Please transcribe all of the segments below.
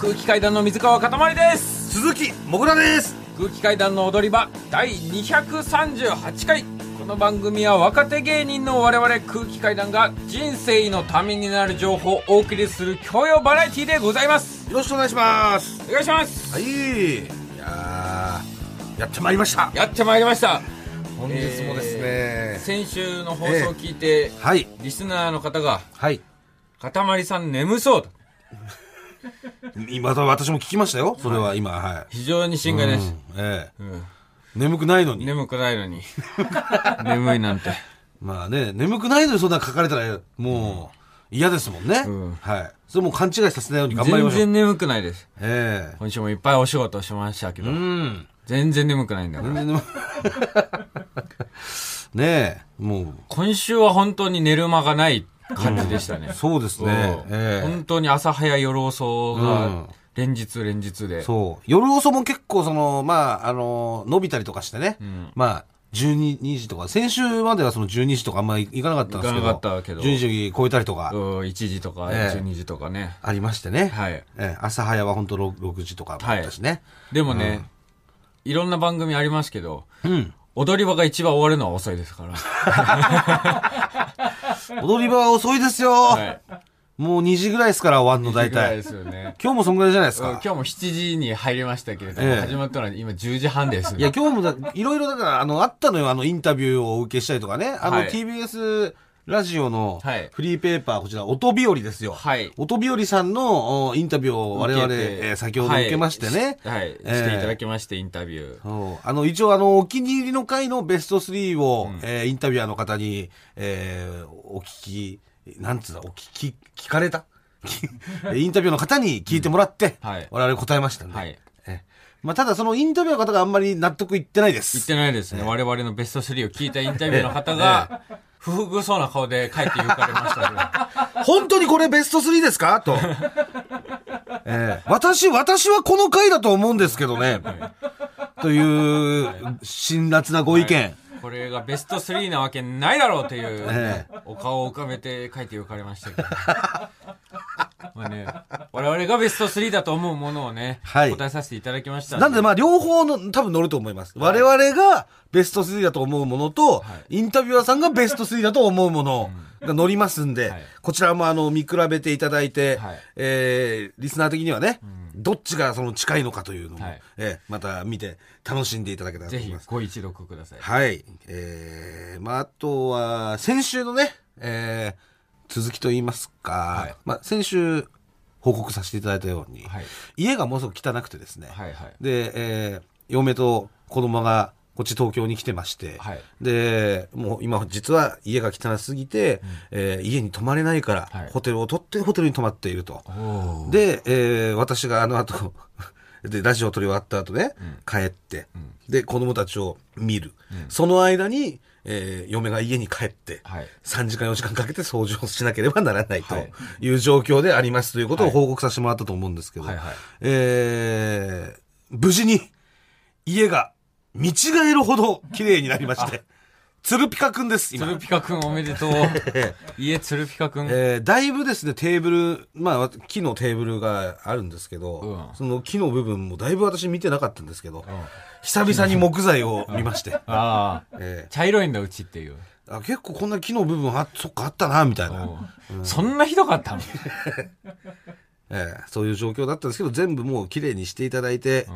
空気階段の水川かたまりです。鈴木もぐらです。空気階段の踊り場第238回。この番組は若手芸人の我々空気階段が人生のためになる情報をお送りする教養バラエティでございます。よろしくお願いします。お願いします。はい。いやーやってまいりました。やってまいりました。本日もですね、先週の放送を聞いて、はい。リスナーの方がはい「かたまりさん眠そう」と 今私も聞きましたよ。それは今はい。非常に心外です、うん。ええ。うん。眠くないのに。眠くないのに。眠いなんて。まあね眠くないのにそんな書かれたらもう嫌ですもんね、うん。はい。それもう勘違いさせないように頑張りましょう。全然眠くないです。ええ。今週もいっぱいお仕事しましたけど、うん。全然眠くないんだから。全然眠 ねえもう。今週は本当に寝る間がない感じでしたね。そうですねええ本当に朝早夜遅うんが連日連日で。そう。夜遅も結構その、まあ、あの、伸びたりとかしてね。んまあ、12時とか、先週まではその12時とかあんまり行かなかったんですけど。行かなかったけど12時超えたりとか、うん1時とかええ12時とかね。ありましてね。はいええ朝早は本当 6, 6時とかもあったしね。でもね、いろんな番組ありますけど、うん。踊り場が一番終わるのは遅いですから。踊り場は遅いですよ。はい。もう2時ぐらいですから終わんの大体。ですよね。今日もそんぐらいじゃないですか。うん今日も7時に入りましたけれども、ええ始まったのは今10時半です。いや、今日もだ、いろいろだから、あの、あったのよ、あの、インタビューをお受けしたりとかね。あの、はい TBS ラジオのはいフリーペーパー、こちら、音日和ですよ。はい音日和さんのおインタビューを我々、えー先ほど受けましてね。はい。はいええしていただきまして、インタビュー。あの、一応あの、お気に入りの回のベスト3を、えーインタビュアーの方に、えーお聞き、なんつうの、お聞き、聞かれた？インタビューの方に聞いてもらって、はい我々答えましたんで。はい。えまあ、ただそのインタビュアーの方があんまり納得いってないです。言ってないですね。我々のベスト3を聞いたインタビューの方が、不服そうな顔で帰って行かれましたけど。本当にこれベスト3ですか？と。ええ私、私はこの回だと思うんですけどね。という、辛辣なご意見。これがベスト3なわけないだろうという、えお顔を浮かべて書いて行かれましたけど。まあね、我々がベスト3だと思うものをね、はい。答えさせていただきましたなんでまあ両方の多分乗ると思います。我々がベスト3だと思うものと、はい。インタビュアーさんがベスト3だと思うものが乗りますんで、はい。こちらもあの見比べていただいて、はい。えーリスナー的にはね、どっちがその近いのかというのも、はい。えーまた見て楽しんでいただけたらとぜひ思います。ご一読ください。はい。えー、まあ、あとは、先週のね、えー、続きと言いますか、はいまあ、先週報告させていただいたように、はい。家がものすごく汚くてですね、はいはい。で、えー、嫁と子供がこっち東京に来てまして、はいで、もう今実は家が汚すぎて、えー家に泊まれないから、はいホテルを取ってホテルに泊まっていると。で、えー私があの後、で、ラジオを撮り終わった後ね、帰って、で、子供たちを見る。その間に、えー嫁が家に帰って、はい。3時間4時間かけて掃除をしなければならないとはい。いう状況でありますということをはい。報告させてもらったと思うんですけど、はいはい。えー無事に家が見違えるほど綺麗になりまして、つるピカくんです、今。つるピカくんおめでとう。家つるピカくん。えーだいぶですね、テーブル、まあ、木のテーブルがあるんですけど、うんその木の部分もだいぶ私見てなかったんですけど、久々に木材を見まして、ああ。え茶色いんだ、うちっていう。ーあ結構こんな木の部分あ、そっかあったな、みたいな、そんなひどかったの？えーそういう状況だったんですけど、全部もう綺麗にしていただいて、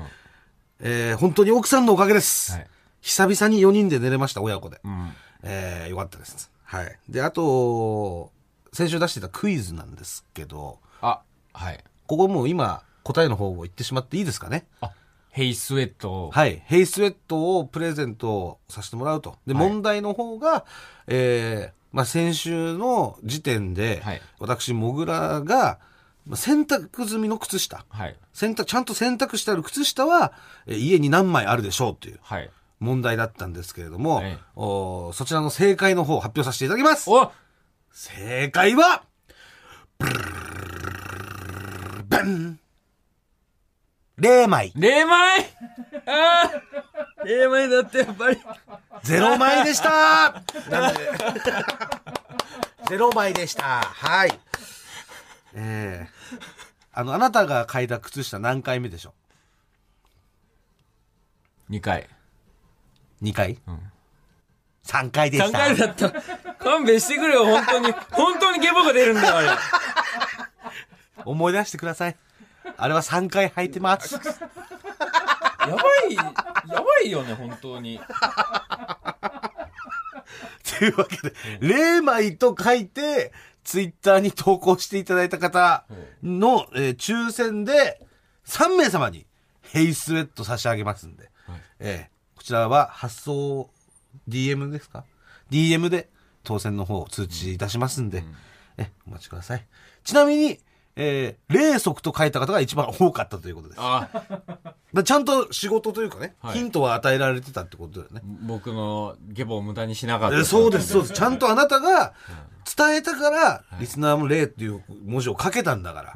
えー本当に奥さんのおかげです。はい久々に4人で寝れました、親子で。うん。えーよかったです。はい。で、あと、先週出してたクイズなんですけど、あ、はい。ここもう今、答えの方を言ってしまっていいですかね？あ、ヘイスウェットを。はい。ヘイスウェットをプレゼントさせてもらうと。で、はい問題の方が、えーまあ、先週の時点で、はい私、もぐらが、まあ洗濯済みの靴下。はい。洗濯、ちゃんと洗濯してある靴下は、えー家に何枚あるでしょうというはい。問題だったんですけれども、ええおそちらの正解の方を発表させていただきますお正解は、バン0枚。霊枚ああ霊枚だってやっぱり。0枚でしたなんで、0枚でした。はい。ええあの、あなたが履いた靴下何回目でしょ2回。う ?2 回、?3 回でし3た。回だった。勘弁してくれよ、本当に。本当にゲボが出るんだよ、あれ。思い出してください。あれは3回履いてます。やばい、やばいよね、本当に。というわけで、0枚と書いて、ツイッターに投稿していただいた方の、えー抽選で、3名様にヘイスウェット差し上げますんで、えーこちらは発送 DM ですか ?DM で当選の方を通知いたしますんで、えお待ちください。ちなみに、えー、0足と書いた方が一番多かったということです。あだちゃんと仕事というかね、はいヒントは与えられてたってことだよね。僕のゲボを無駄にしなかった。えそうです、そうです。ちゃんとあなたが伝えたから、リスナーも霊っていう文字を書けたんだから。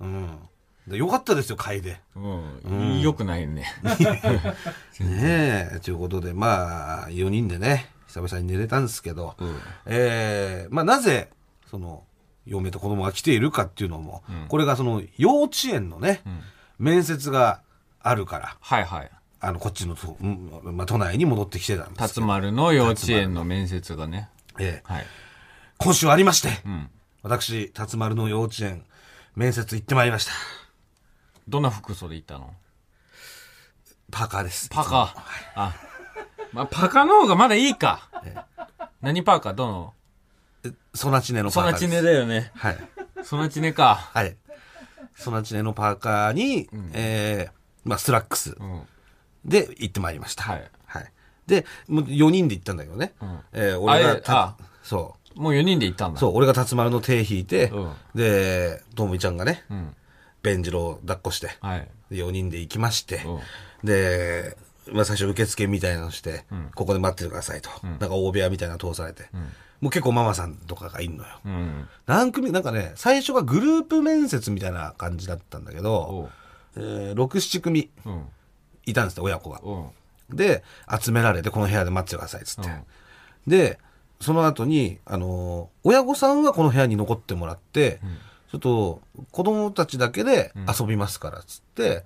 うん。でよかったですよ、買いで。うん。よくないね。ねえ。ということで、まあ、4人でね、久々に寝れたんですけど、えーまあ、なぜ、その、嫁と子供が来ているかっていうのも、これがその、幼稚園のね、面接があるから、はいはい。あの、こっちのまあ、都内に戻ってきてたんです辰丸の幼稚園の面接がね。ええはい。今週ありまして、ん私、辰丸の幼稚園、面接行ってまいりました。どんな服装で行ったの？パーカーです。パーカー。あ。まあ、パーカーの方がまだいいか。何パーカー？どの？ー。ソナチネのパソナチーカーです。ネだよね。はい。ソナチネか。はい。ソナチネのパーカーに、えー、まあ、スラックスうん。で行ってまいりました。はい。はい。で、もう4人で行ったんだけどね。んえー俺がたあ、そもう4人で行ったんう。だ。そう、俺が辰丸の手引いて、うんで、ともみちゃんがね、うん。弁次郎抱っこして、はい。で4人で行きまして、うんで、まあ最初受付みたいなのして、ここで待っててくださいと。なんか大部屋みたいなの通されて、もう結構ママさんとかがいんのよ。うん。何組、なんかね、最初がグループ面接みたいな感じだったんだけおど、う。えー、6、7組うん。いたんですよ、親子が。うん。で、集められて、この部屋で待っててください、つって。うんで、その後に、あのー親御さんはこの部屋に残ってもらって、ちょっと、子供たちだけで遊びますから、つって。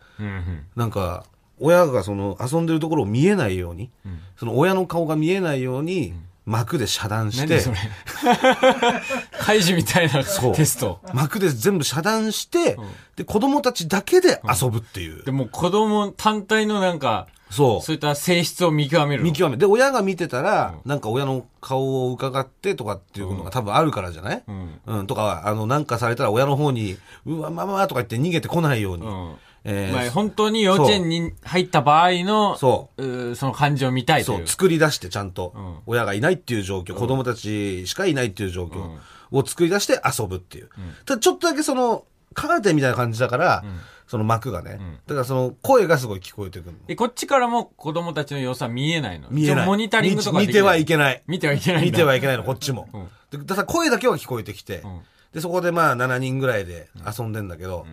なんか、親がその遊んでるところを見えないように、その親の顔が見えないように、幕で遮断して、何それ 開示みたいなテスト。幕で全部遮断して、で、子供たちだけで遊ぶっていう。でも子供単体のなんか、そう。そういった性質を見極めるの？見極め。で、親が見てたら、なんか親の顔を伺ってとかっていうのが多分あるからじゃない？うん。うん、とか、あの、なんかされたら親の方に、うわ、ママとか言って逃げてこないように。うん。えーまあ、本当に幼稚園に入った場合の、そうーその感じを見たいと。そう、作り出してちゃんとん、親がいないっていう状況、子供たちしかいないっていう状況を作り出して遊ぶっていう。ただちょっとだけその、カーテンみたいな感じだから、その幕がね、だからその声がすごい聞こえてくるの。で、こっちからも子供たちの様子は見えないの。見えない。モニタリングとか見見てはいけけない。見てはいけない。見てはいけないの、こっちも。んでだから声だけは聞こえてきて、んで、そこでまあ7人ぐらいで遊んでんだけど、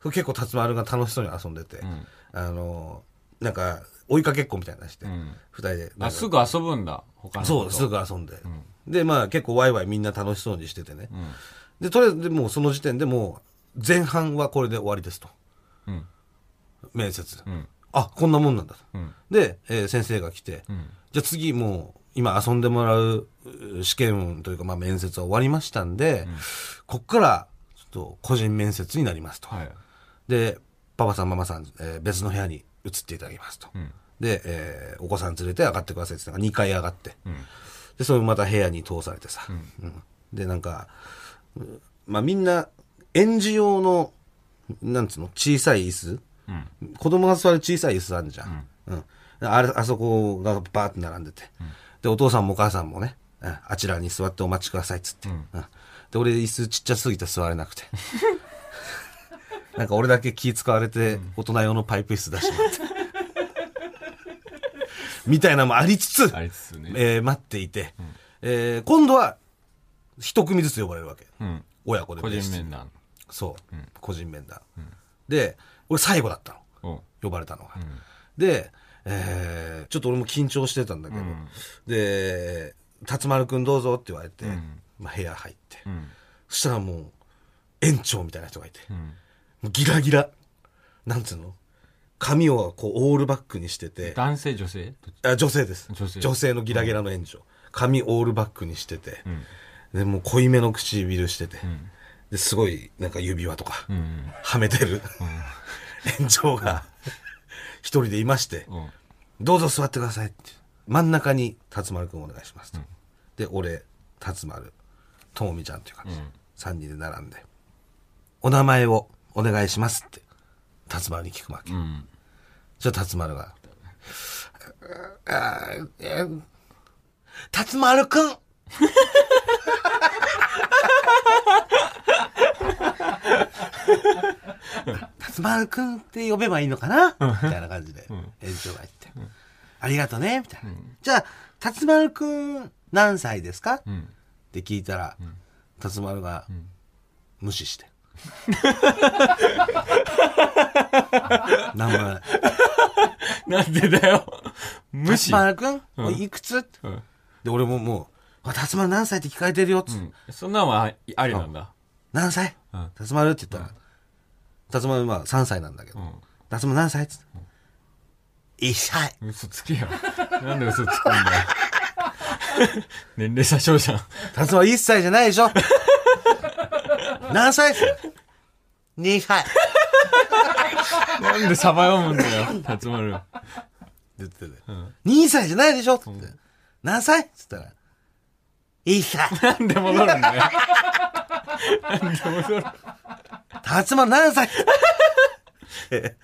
それ結構辰丸が楽しそうに遊んでて、あの、なんか、追いかけっこみたいなのして、二、ん人であ、か。すぐ遊ぶんだ。他のそう、すぐ遊んで。で、まあ結構ワイワイみんな楽しそうにしててね。で、とりあえずでもうその時点でもう、前半はこれで終わりですと。うん。面接。ん。あ、こんなもんなんだで、えー先生が来て、じゃあ次もう、今遊んでもらうう試験というか、まあ面接は終わりましたんで、こっから、ちょっと個人面接になりますと。はい。で、パパさん、ママさん、えー別の部屋に移っていただきますと。で、えーお子さん連れて上がってくださいって言ったら2階上がって、で、それまた部屋に通されてさ、うん。で、なんか、うんまあみんな、園児用の、なんつうの、小さい椅子、子供が座る小さい椅子あるじゃん。うん。あれ、あそこがバーって並んでて。で、お父さんもお母さんもね、うんあちらに座ってお待ちくださいっつって。うんで、俺椅子ちっちゃすぎて座れなくて。なんか俺だけ気使われて、大人用のパイプ椅子出してもらって。みたいなのもありつつ、ありつつね。えー待っていて、えー今度は、一組ずつ呼ばれるわけ。うん。親子で個別室人面談。そう、個人面談、で、俺最後だったの。お呼ばれたのが。で、えーちょっと俺も緊張してたんだけど、で、辰丸くんどうぞって言われて、ん。まあ、部屋入って、うん。そしたらもう、園長みたいな人がいて、ん。もうギラギラ。なんつうの？髪をこうオールバックにしてて、男性、女性？あ女性です。女性。のギラギラの園長、髪オールバックにしてて、でもう濃いめの唇してて、ですごいなんか指輪とか、うん。はめてる、園長が一人でいまして、うん。どうぞ座ってくださいって。真ん中に辰丸くんお願いしますと。で、俺、辰丸、ともみちゃんという感じで、三人で並んで、お名前をお願いしますって、辰丸に聞くわけ。うん。じゃあ辰丸が、辰丸くん辰丸くんって呼べばいいのかな？みたいな感じで、園長が言って、ありがとうねみたいな。じゃあ、辰丸くん何歳ですか、ん。って聞いたら、辰丸が、無視して。名前。なんでだよ。無視。辰丸くん、おいいくつ？で、俺ももう、あ辰丸何歳って聞かれてるよっつそんなんはありなんだ。何歳？うん辰丸って言ったら、辰丸まあ3歳なんだけど、ん辰丸何歳？っつって、1歳。嘘つけよ。なんで嘘つくんだよ。年齢詐称じゃん。辰丸1歳じゃないでしょ何歳？っす ?2 歳。ってなんでさば読むんだよ、辰丸。言ってて、2歳じゃないでしょ？って言って、何歳？っつったら、1歳。なんで戻るんだよ。辰丸何歳3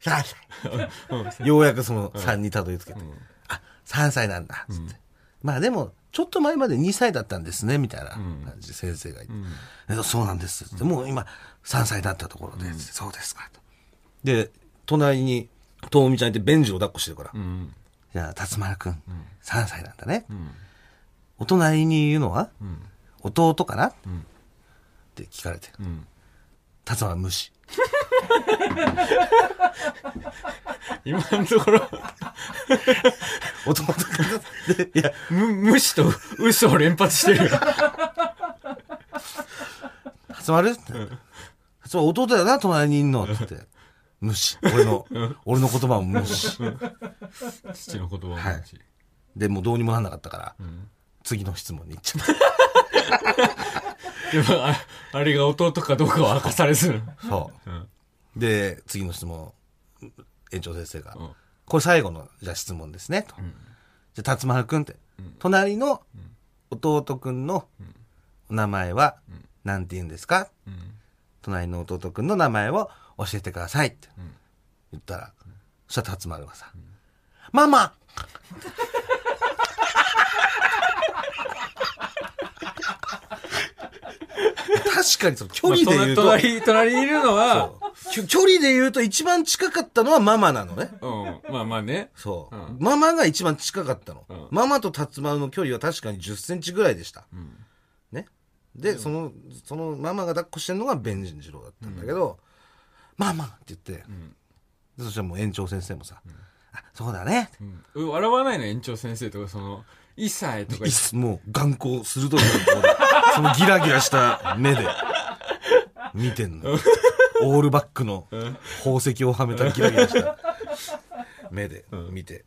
歳。ようやくその3にたどり着けて、あ、3歳なんだ、つって。まあでも、ちょっと前まで2歳だったんですね、みたいな感じで先生が言って。でそうなんです、つって。もう今3歳だったところで、つって。そうですか、と。で、隣に、ともみちゃんいてベンジを抱っこしてるから、うん。じゃあ、辰丸くん、3歳なんだね。お隣にいるのは、弟かな、って聞かれて。ん辰丸無視。今のところ、弟かなでいや、む、無視と嘘を連発してるよ。辰丸って。辰丸弟だよな、隣にいんの。つって。無視。俺の、俺の言葉も無視。父の言葉を無はい視。で、もうどうにもなんなかったから、次の質問に行っちゃった。でも、ああれが弟かどうかは明かされず。そう。ん。で、次の質問、園長先生が、ん。これ最後の、じゃあ質問ですね、と。じゃあ、辰丸くんって、隣の弟くんのお名前は、なんて言うんですか、隣の弟くんの名前を教えてくださいって言ったら、そしたら辰丸がさ、ママ確かにその距離で言うと、まあ隣、隣にいるのは、距離で言うと一番近かったのはママなのね。うん、まあまあね。そう、うん。ママが一番近かったの。うん。ママと辰丸の距離は確かに10センチぐらいでした。ん。ね。で、その、そのママが抱っこしてるのが弁人次郎だったんだけど、ママって言って、でそしたらもう園長先生もさ、あ、そうだね。うん、笑わないの？園長先生とか、その、1歳とかもう眼光、鋭い眼光で、そのギラギラした目で、見てんの。オールバックの宝石をはめたギラギラした目で見て。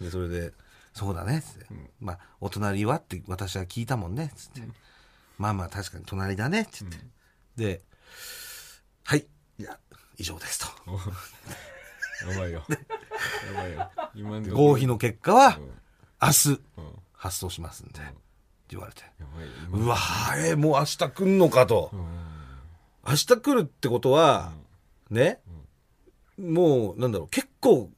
で、それで、そうだね、つって。まあ、お隣はって私は聞いたもんね、つって。まあまあ確かに隣だね、つって。で、はい、いや、以上ですと。やばいよ。やばいよ。今合否の結果は、明日、うん。発送しますんで、って言われて。うわーえーもう明日来んのかと。明日来るってことは、ね、もう、なんだろう、結構、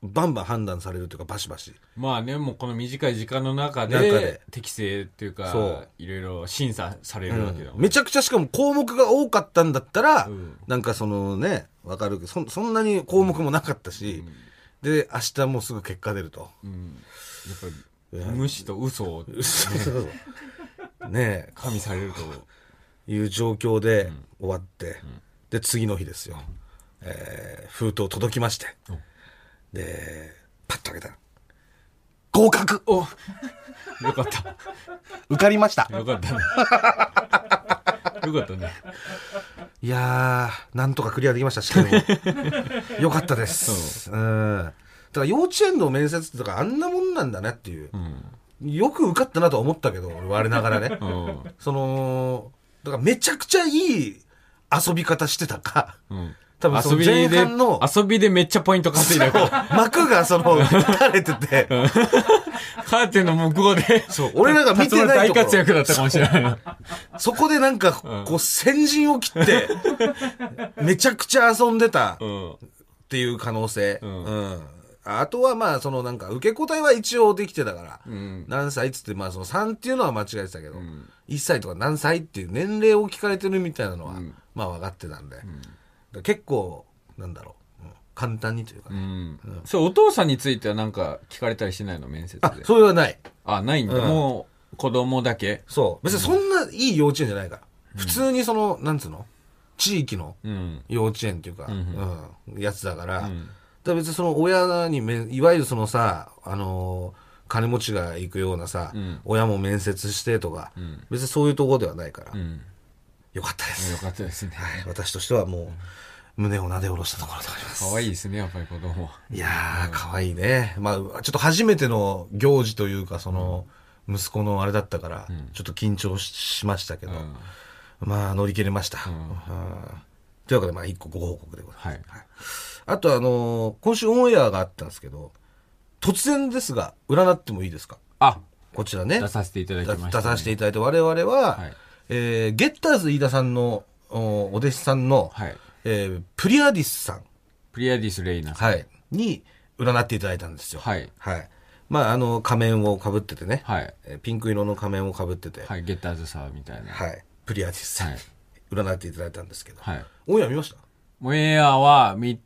バンバン判断されるというか、バシバシ。まあね、もうこの短い時間の中で、中で。適正っていうかそう、いろいろ審査されるわけだもん。めちゃくちゃしかも項目が多かったんだったら、うん。なんかそのね、わかるけどそ、そんなに項目もなかったし、で、明日もうすぐ結果出ると。うん。やっぱり、無視と嘘をねえ、加味されると、いう状況で終わって、で、次の日ですよ。えー封筒届きまして。で、パッと開けたら、合格およかった。受かりました。よかったね。よかったね。いやー、なんとかクリアできました、試験を。よかったです。うん。だから幼稚園の面接ってだからあんなもんなんだねっていう。うん。よく受かったなとは思ったけど、俺我ながらね。うん。その、だからめちゃくちゃいい遊び方してたか。うん。多分その前半の遊びでめっちゃポイント稼いだ。幕がその、垂れてて、カーテンの向こうで、そう、俺らが見てない大ところ活躍だったかもしれないな。そこでなんか、こう、先陣を切って、めちゃくちゃ遊んでたうん。っていう可能性。んうん。あとはまあ、そのなんか、受け答えは一応できてたから、うん。何歳っつって、まあその3っていうのは間違えてたけど、ん1歳とか何歳っていう年齢を聞かれてるみたいなのは、うんまあ分かってたんで、結構、なんだろう、うん簡単にというかうね。ん。そう、お父さんについてはなんか聞かれたりしないの面接あで、。それはない。あ、ないんだ。うんもう、子供だけ？そう。別にそんないい幼稚園じゃないから。普通にその、なんつうの？地域のうん。幼稚園っていうか、んうん、やつだから、んだ別にその親にめ、いわゆるそのさ、あのー金持ちが行くようなさ、ん親も面接してとか、ん別にそういうところではないから、うん。よかったです。よかったですね。はい、私としてはもう、胸をなで下ろしたところであります。可愛いですね、やっぱり子供は。いやー、可愛いね。まあ、ちょっと初めての行事というか、その、息子のあれだったから、ちょっと緊張ししましたけど、うんまあ、乗り切れました。というわけで、まあ、一個ご報告でございます。はい。あと、あのー今週オンエアがあったんですけど、突然ですが、占ってもいいですか？あ、こちらね。出させていただきました、ね。出させていただいて、我々は、はいえーゲッターズ飯田さんのおお弟子さんの、はい。えープリアディスさん、プリアディス・レイナさん。はい、に占っていただいたんですよ。はい。はい。まあ、あの、仮面をかぶっててね、はい。えーピンク色の仮面をかぶってて、はい、はい。ゲッターズサーみたいな。プリアディスさん、はい占っていただいたんですけど、はい。オンエア見ました？モエアは見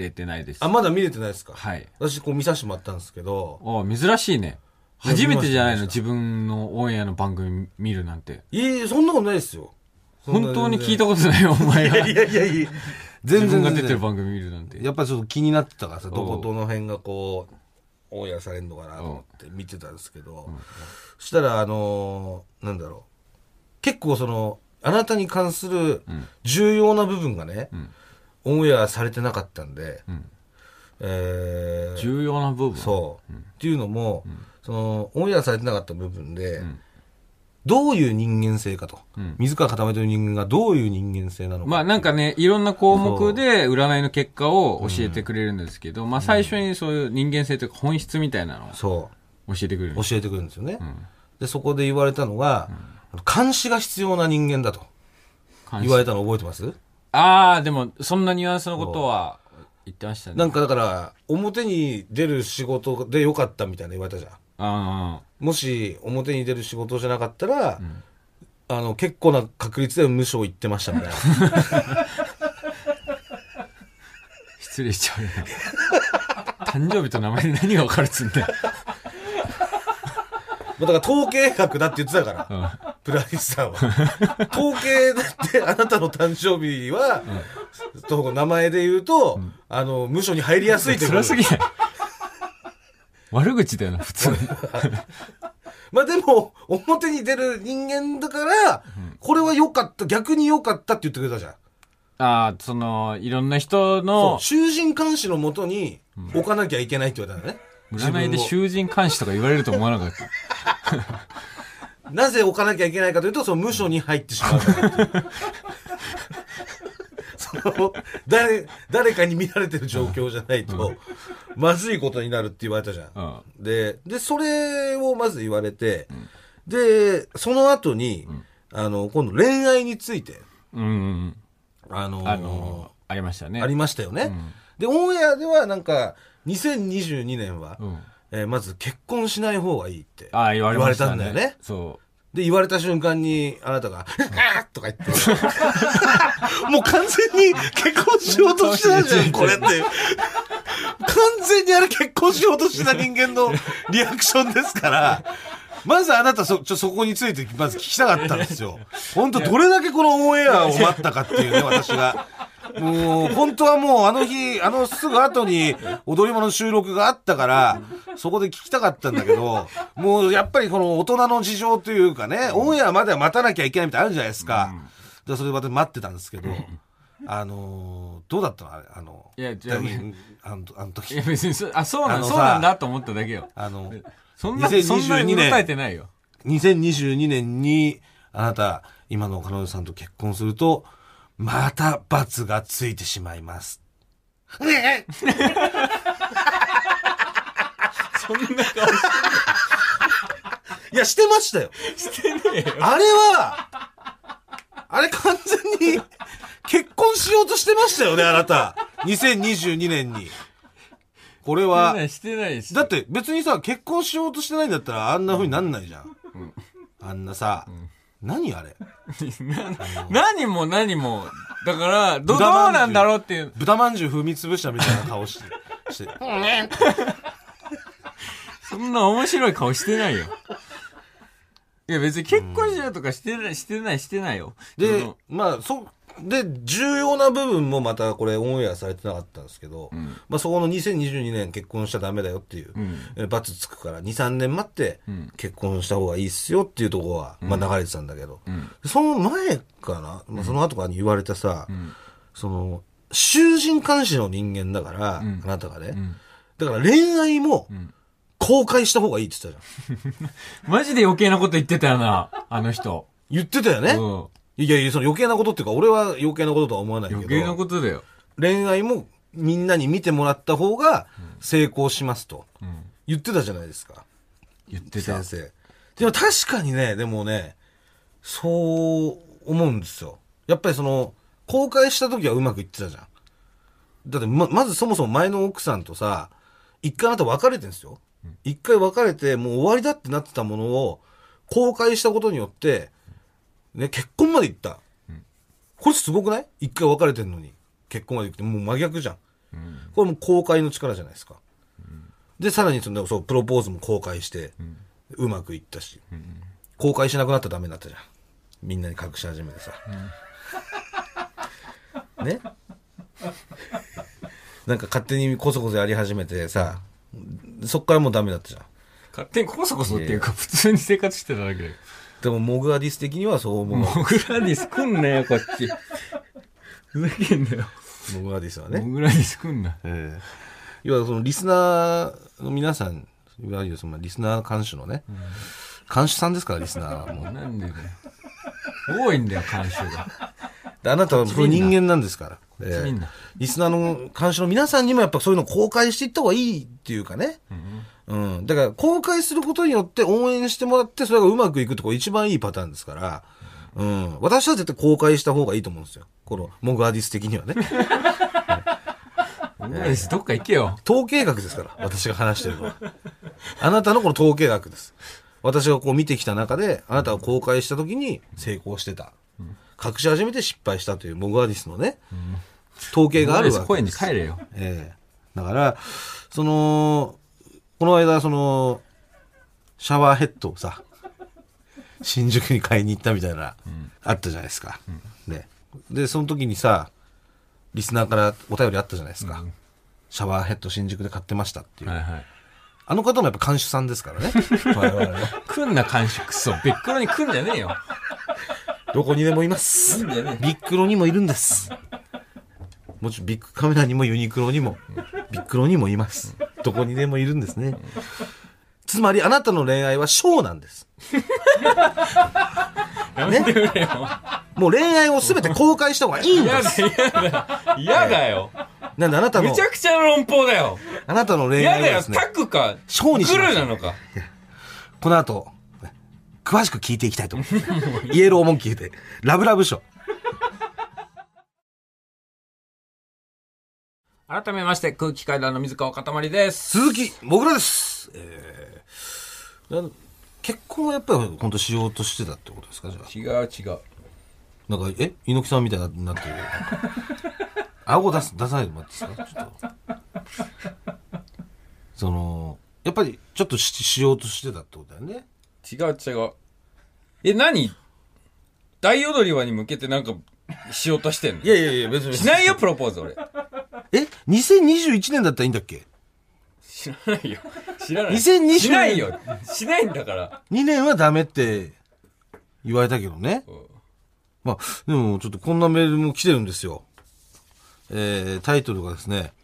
れてないです。あ、まだ見れてないですか？はい。私、こう見させてもらったんですけど、お珍しいね。いや初めてじゃないの？見ました自分のオンエアの番組見るなんて。いえいえ、そんなことないですよ。本当に聞いたことないよ、お前が。いやいやいや、全然自分が出てる番組見るなんて。やっぱりちょっと気になってたからさ、どこどの辺がこう、オンエアされるのかなと思って見てたんですけど、そしたら、あのーなんだろう。結構その、あなたに関する重要な部分がね、んオンエアされてなかったんで、ん。えー重要な部分。そう、っていうのも、その、オンエアされてなかった部分で、どういう人間性かと、ん。水川固めという人間がどういう人間性なのか。まあなんかね、いろんな項目で占いの結果を教えてくれるんですけど、まあ最初にそういう人間性というか本質みたいなのをそう。教えてくれる。教えてくれるんですよね。で、そこで言われたのが、監視が必要な人間だと。言われたの覚えてます？ああ、でもそんなニュアンスのことは言ってましたね。なんかだから、表に出る仕事でよかったみたいな言われたじゃん。あもし、表に出る仕事じゃなかったら、あの、結構な確率で無償行ってましたみたいな。あ、失礼しちゃうよね。誕生日と名前で何が分かるっつうんだよ。だから統計学だって言ってたから、プラリスさんは。統計だってあなたの誕生日は、と名前で言うと、あの、無償に入りやすいということ辛すぎない悪口だよな、普通に。まあでも、表に出る人間だから、これは良かった、逆に良かったって言ってくれたじゃん。ああ、その、いろんな人の、囚人監視のもとに置かなきゃいけないって言われたのね。占いで自囚人監視とか言われると思わなかった。なぜ置かなきゃいけないかというと、その無所に入ってしまう 誰、誰かに見られてる状況じゃないと、まずいことになるって言われたじゃん。うん。で、で、それをまず言われて、で、その後に、あの、今度恋愛について、うんうんあのうん。あの、ありましたね。ありましたよね。で、オンエアではなんか、2022年は、うん。えーまず結婚しない方がいいって。ああ、言われましたね。言われたんだよねそで、言われた瞬間に、あなたが、あーとか言って。もう完全に結婚しようとしてたじゃん、これって。完全にあれ結婚しようとしてた人間の リアクションですから、まずあなたそ、ちょ、そこについて、まず聞きたかったんですよ。本当どれだけこのオンエアを待ったかっていうね、私が。もう、本当はもうあの日、あのすぐ後に踊り場の収録があったから、そこで聞きたかったんだけど、もうやっぱりこの大人の事情というかね、オンエアまでは待たなきゃいけないみたいなのあるじゃないですか。でそれで私待ってたんですけど、あのーどうだったの？あれ、あの、いやじゃあうんあのあのう。い時や、。別にそ、あ、そうなん、そうなんだと思っただけよ。あの、そんな、2022そんなに年訴えてないよ。2022年に、あなた、今の彼女さんと結婚すると、また罰がついてしまいます。ね そんな顔 いや、してましたよ。してねえよ。あれは、あれ完全に結婚しようとしてましたよね、あなた。2022年に。これは、してないです。だって別にさ、結婚しようとしてないんだったらあんな風になんないじゃん。あんなさ、何あれ？何も何も。だから、ど、どうなんだろうっていう。豚まんじゅう踏み潰したみたいな顔して、して。そんな面白い顔してないよ。いや別に結婚しようとかしてない、してない、してないよ。でまあ、そ、で、重要な部分もまたこれオンエアされてなかったんですけど、まあそこの2022年結婚しちゃダメだよっていう、え罰つくから2、3年待って結婚した方がいいっすよっていうところは、まあ流れてたんだけど、その前かな、まあ、その後かに言われたさ、その、囚人監視の人間だから、あなたがね、だから恋愛も公開した方がいいって言ってたじゃん。マジで余計なこと言ってたよな、あの人。言ってたよね。うん。いやいや、その余計なことっていうか、俺は余計なこととは思わないけど。余計なことだよ。恋愛もみんなに見てもらった方が成功しますと言ってたじゃないですか、言ってた先。生。でも確かにね、でもね、そう思うんですよ。やっぱりその、公開した時はうまくいってたじゃん。だってま、まずそもそも前の奥さんとさ、一回あなた別れてんですよ。一回別れて、もう終わりだってなってたものを、公開したことによって、ね、結婚まで行った。これすごくない？一回別れてんのに。結婚まで行って、もう真逆じゃん。これもう公開の力じゃないですか。で、さらにその、そう、プロポーズも公開して、うまくいったし、公開しなくなったらダメになったじゃん。みんなに隠し始めてさ。ね？なんか勝手にこそこそやり始めてさ、そっからもうダメだったじゃん。勝手にこそこそっていうか、普通に生活してただけだよ。でも、モグアディス的にはそう思う。モグラディス来んなよ、こっち。ふざけんなよ。モグアディスはね。モグラディス来んな。ええ要はそのリスナーの皆さん、いわゆるそのリスナー監視のね、監視さんですから、リスナーはもう。なんでだよ。多いんだよ、監修が。であなたはその人間なんですから。ええみんなリスナーの監視の皆さんにもやっぱそういうのを公開していった方がいいっていうかね。うん。だから公開することによって応援してもらってそれがうまくいくってこれ一番いいパターンですから。うん。私は絶対公開した方がいいと思うんですよ。このモグアディス的にはね。モグラディスどっか行けよ。統計学ですから、私が話してるのは。あなたのこの統計学です。私がこう見てきた中で、あなたが公開した時に成功してた。隠し始めて失敗したというモグアディスのね、統計があるわけ声にです。帰れよ。ええだから、その、この間、その、シャワーヘッドをさ、新宿に買いに行ったみたいな、あったじゃないですか。ね。で、その時にさ、リスナーからお便りあったじゃないですか。シャワーヘッド新宿で買ってましたっていう。はいはい。あの方もやっぱ監修さんですからね。我々ね来んな、監修クソ。別黒に来んじゃねえよ。どこにでもいます。ビックロにもいるんです。もちろんビッグカメラにもユニクロにも、ビックロにもいます。どこにでもいるんですね。つまりあなたの恋愛はショーなんです。やめてくれよ。もう恋愛をすべて公開した方がいいんで嫌だ、す。嫌だ。嫌だよ。なんであなたのめち、ゃくちゃな論法だよ。あなたの恋嫌だよ。愛はですねタ、クか、ショーにしなのか。この後、詳しく聞いていきたいと思います。イエローモンキーで、ラブラブショー。改めまして、空気階段の水川かたまりです。鈴木もぐらです。えー、なん結婚はやっぱり本当しようとしてたってことですか？じゃあ。違う違う。なんか、え？猪木さんみたいになってる。顎出す、出さないでもらっていいですか？ちょっと。その、やっぱりちょっとししようとしてたってことだよね。違う違う。え、何？大踊り場に向けてなんか、しようとしてんの？いやいやいや、別に。しないよ、プロポーズ俺。え ?2021 年だったらいいんだっけ？知らないよ。知らない。2020しないよ。しないんだから。?2 年はダメって言われたけどね。うんまあ、でもちょっとこんなメールも来てるんですよ。えー、タイトルがですね、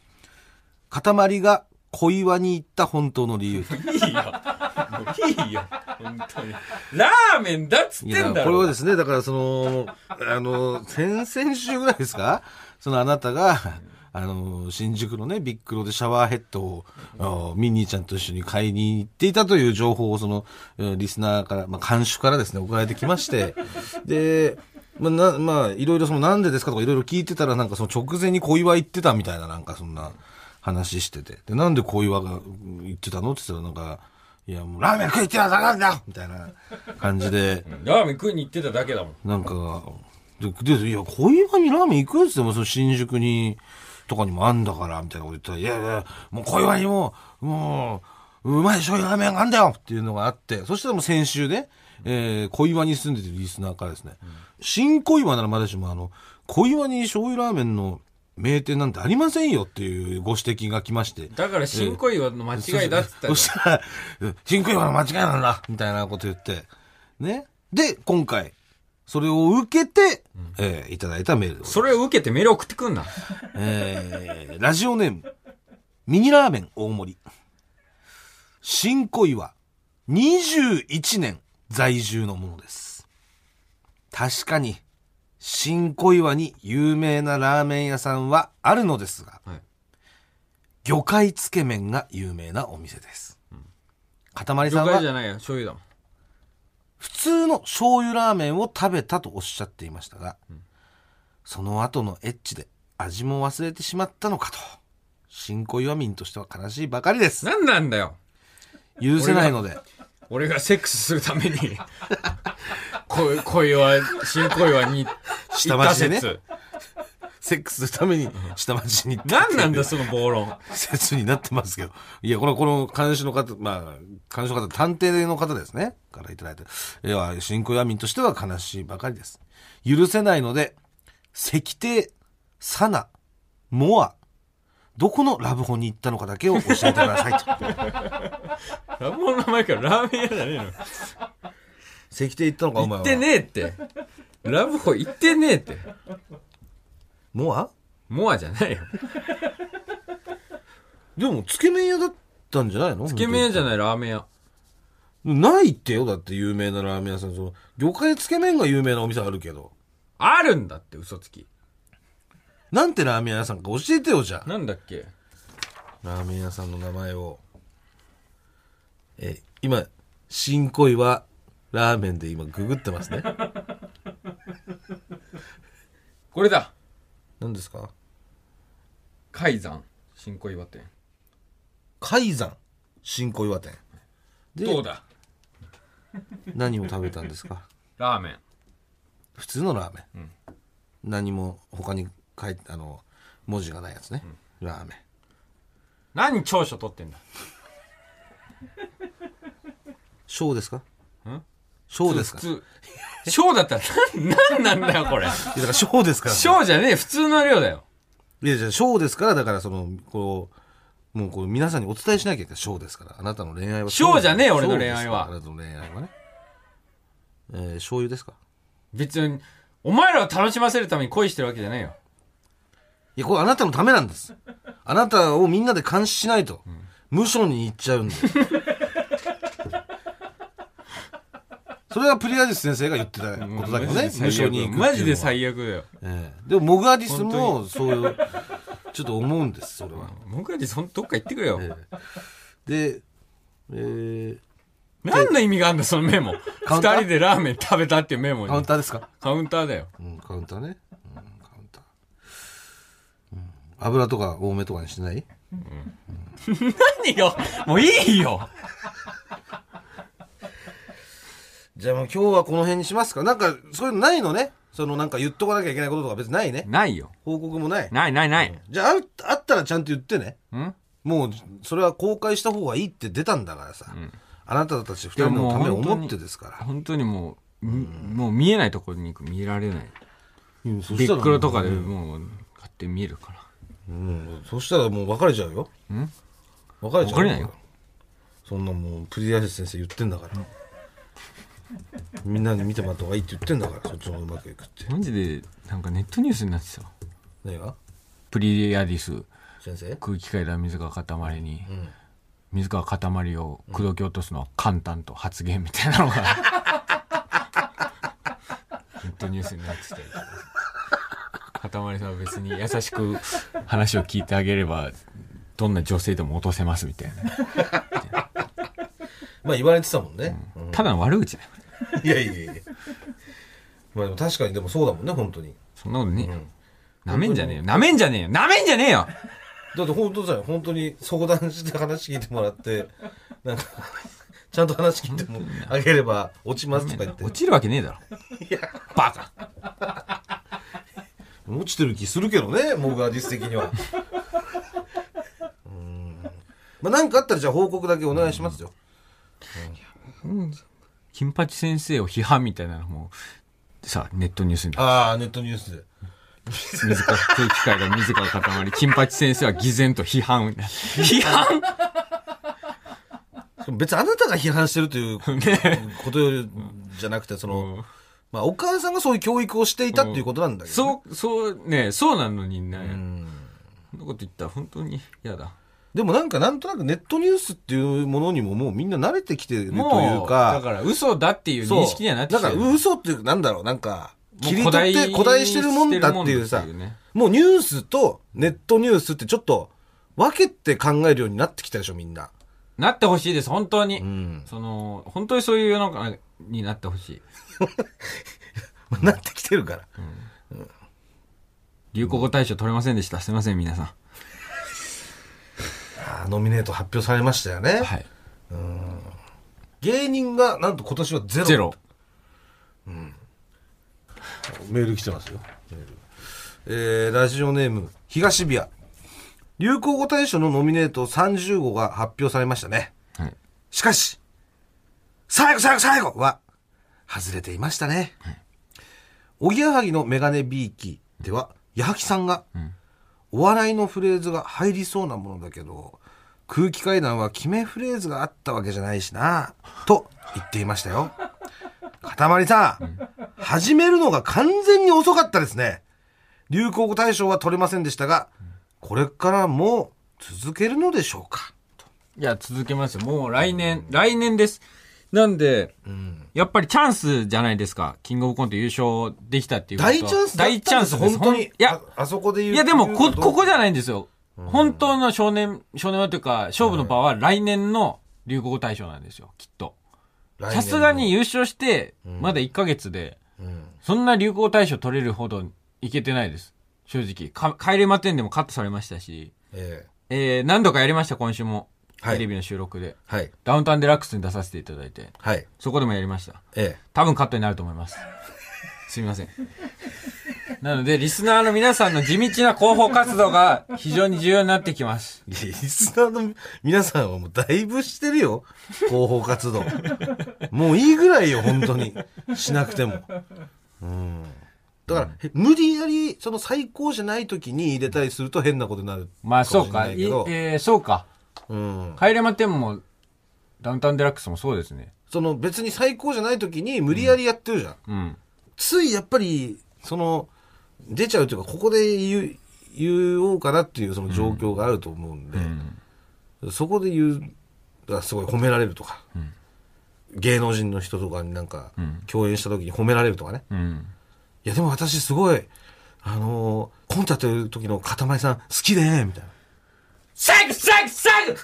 塊が小岩に行った本当の理由。いいよ。もういいよ。本当に。ラーメンだっつってんだろ。これはですね、だからその、あの、先々週ぐらいですか？そのあなたが、あの、新宿のね、ビッグロでシャワーヘッドを、あミニーちゃんと一緒に買いに行っていたという情報を、その、えリスナーから、まあ、監修からですね、送られてきまして、で、まあ、な、まあ、いろいろその、なんでですかとかいろいろ聞いてたら、なんかその直前に小岩行ってたみたいな、なんかそんな話してて。で、なんで小岩が行ってたのって言ったら、なんか、いや、もうラーメン食いってらだからだみたいな感じで、ラーメン食いに行ってただけだもん。なんか、で、でいや、小岩にラーメン行くやつでも、その新宿に、とかにもあんだから、みたいなこと言ったら、いやいや、もう小岩にも、もう、うまい醤油ラーメンがあんだよっていうのがあって、そしたらもう先週ね、えー、小岩に住んでてるリスナーからですね、新小岩ならまだしも、あの、小岩に醤油ラーメンの名店なんてありませんよっていうご指摘が来まして、だから、新小岩の間違いだっつったじそしたら、新小岩の間違いなんだみたいなこと言って。ね。で、今回、それを受けて、えーいただいたメールでございますそれを受けてメール送ってくんな。えーラジオネーム、ミニラーメン大盛り。新小岩、21年在住のものです。確かに、新小岩に有名なラーメン屋さんはあるのですが、はい魚介つけ麺が有名なお店です。かたまりさんは？魚介じゃないよ、醤油だもん。普通の醤油ラーメンを食べたとおっしゃっていましたが、その後のエッチで味も忘れてしまったのかと。新小岩民としては悲しいばかりです。何なんだよ。許せないので。俺がセックスするために、恋、恋は、新恋はに、下町でねセックスするために下町に行っ説。た何なんだ、その暴論。説になってますけど。いや、この、この監視の方、まあ、監視の方、探偵の方ですね。からいただいて。いや、新小岩民としては悲しいばかりです。許せないので、石庭、サナ、モア、どこのラブホに行ったのかだけを教えてくださいと。ラブホの名前からラーメン屋じゃねえの。石庭行ったのか、お前は。行ってねえって。ラブホ行ってねえって。モア？モアじゃないよ。でも、つけ麺屋だったんじゃないの？つけ麺屋じゃいないラーメン屋。ないってよ、だって有名なラーメン屋さん。その魚介つけ麺が有名なお店あるけど。あるんだって、嘘つき。なんてラーメン屋さんか教えてよ、じゃあ。なんだっけ？ラーメン屋さんの名前を。え、今、新恋はラーメンで今ググってますね。これだ。何ですか？海山。新小岩店。海山新小岩店。でどうだ？何を食べたんですか？ラーメン。普通のラーメン。何も他に書いて、あの、文字がないやつね。ラーメン。何長所取ってんだ？小ですか？ん？小ですか？普通。小だったら、なんなんなんだよ、これ。いやだから小ですから。小じゃねえ、普通の量だよ。いや、じゃあ、小ですから、だから、その、こう、もう、こう、皆さんにお伝えしなきゃいけない。小ですから。あなたの恋愛は小じゃねえ小俺の恋愛はあなたの恋愛はね。えー、醤油ですか？別に、お前らを楽しませるために恋してるわけじゃねえよ。いや、これあなたのためなんです。あなたをみんなで監視しないと、無所に行っちゃうんで。それはプリアディス先生が言ってたことだけどね。無所にマジで最悪だよ。ええでも、モグアディス本も、そういう、ちょっと思うんです、それは。僕らでそんどっか行ってくれよ。ええで、えー、何の意味があんだ、そのメモ。二人でラーメン食べたっていうメモに。カウンターですか？カウンターだよ。うん、カウンターね。うん、カウンター。うん、油とか多めとかにしてない？何よもういいよじゃあもう今日はこの辺にしますかなんか、そういうのないのねそのなんか言っとかなきゃいけないこととか別にないね。ないよ。報告もない。ないないない。じゃあ、あるあったらちゃんと言ってね。ん？もう、それは公開した方がいいって出たんだからさ。あなたたち二人のためを思ってですから。本当にもう、みもう見えないところに見られない。ビックロとかでもう、買って見えるから。うん、そしたらもう別れちゃうよ。別れちゃう別れないよ。そんなもう、プリディアシス先生言ってんだから。みんなに見てもらった方がいいって言ってんだから、そっちの方がうまくいくって。マジで、なんかネットニュースになってたわ。何が？プリアディス、先生？空気階段水川かたまりに、水川かたまりを口説き落とすのは簡単と発言みたいなのが、ネットニュースになってたり。とかかたまりさんは別に優しく話を聞いてあげれば、どんな女性でも落とせますみたいな。まあ言われてたもんね。うん。ただの悪口だよ。いやいやいやまあでも確かにでもそうだもんね、本当に。そんなことねえよ。なめんじゃねえよ。なめんじゃねえよ。なめんじゃねえよだって本当だよ。本当に相談して話聞いてもらって、なんか、ちゃんと話聞いてもあげれば落ちますとか言って落。ちるわけねえだろ。バカ。落ちてる気するけどね、僕は実的には。うん。まあなんかあったらじゃあ報告だけお願いしますよ。金八先生を批判みたいなのも、さ、ネットニュースにああ、ネットニュース。で。水川空気階段水川かたまり金八先生は偽善と批判。批判？別にあなたが批判してるという ことじゃなくて、その、まあお母さんがそういう教育をしていたっていうことなんだけど、ね。そうそうねそうなのにね、ん。そんなこと言ったら本当に嫌だでもなんかなんとなくネットニュースっていうものにももうみんな慣れてきてるというか、だから嘘だっていう認識にはなってきてるだから嘘っていう、なんだろう、なんか、切り取って古代してるもんだっていうさもうニュースとネットニュースってちょっと分けて考えるようになってきたでしょ、みんな。なってほしいです本当に、ん。その本当にそういう世の中になってほしい。なってきてるから。流行語大賞取れませんでした。すいません皆さんノミネート発表されましたよね。はい芸人がなんと今年はゼロ。ゼロメール来てますよ。メールえー、ラジオネーム、東ビア。流行語大賞のノミネート30号が発表されましたね。はいしかし、最後最後最後は、外れていましたね。おぎやはぎのメガネビーキでは、矢作さんが、お笑いのフレーズが入りそうなものだけど、空気階段は決めフレーズがあったわけじゃないしな、と言っていましたよ。かたまりさん、始めるのが完全に遅かったですね。流行語大賞は取れませんでしたが、これからも続けるのでしょうかいや、続けますよ。もう来年、来年です。なんで、やっぱりチャンスじゃないですか。キングオブコント優勝できたっていうことは大チャンス大チャンスです。本当に。いや、あ、あそこで言う。いやでもこ、ここじゃない。んですよ。本当の少年、少年はというか、勝負の場は来年の流行語大賞なんですよ、きっと。さすがに優勝して、まだ1ヶ月で、うん、そんな流行語大賞取れるほどいけてないです。正直。か帰れま10でもカットされましたし、ええー、何度かやりました、今週も。はいテレビの収録で。えはい。ダウンタウンデラックスに出させていただいて、はい。そこでもやりました。え多分カットになると思います。すみません。なので、リスナーの皆さんの地道な広報活動が非常に重要になってきます。え。リスナーの皆さんはもうだいぶしてるよ。広報活動。もういいぐらいよ、本当に。しなくても。うん。だから、へ無理やり、その最高じゃない時に入れたりすると変なことになる。まあ、そうか。いえー、そうか。うん。帰れま10も、ダウンタウンデラックスもそうですね。その別に最高じゃない時に無理やりやってるじゃん。うん。ついやっぱり、その、出ちゃうというか、ここで言う、言おうかなっていうその状況があると思うんで、そこで言う、だすごい褒められるとか、芸能人の人とかになんか、共演した時に褒められるとかね。うん。いや、でも私すごい、あのーコントやってる時のかたまりさん好きで、みたいな。最後最後最後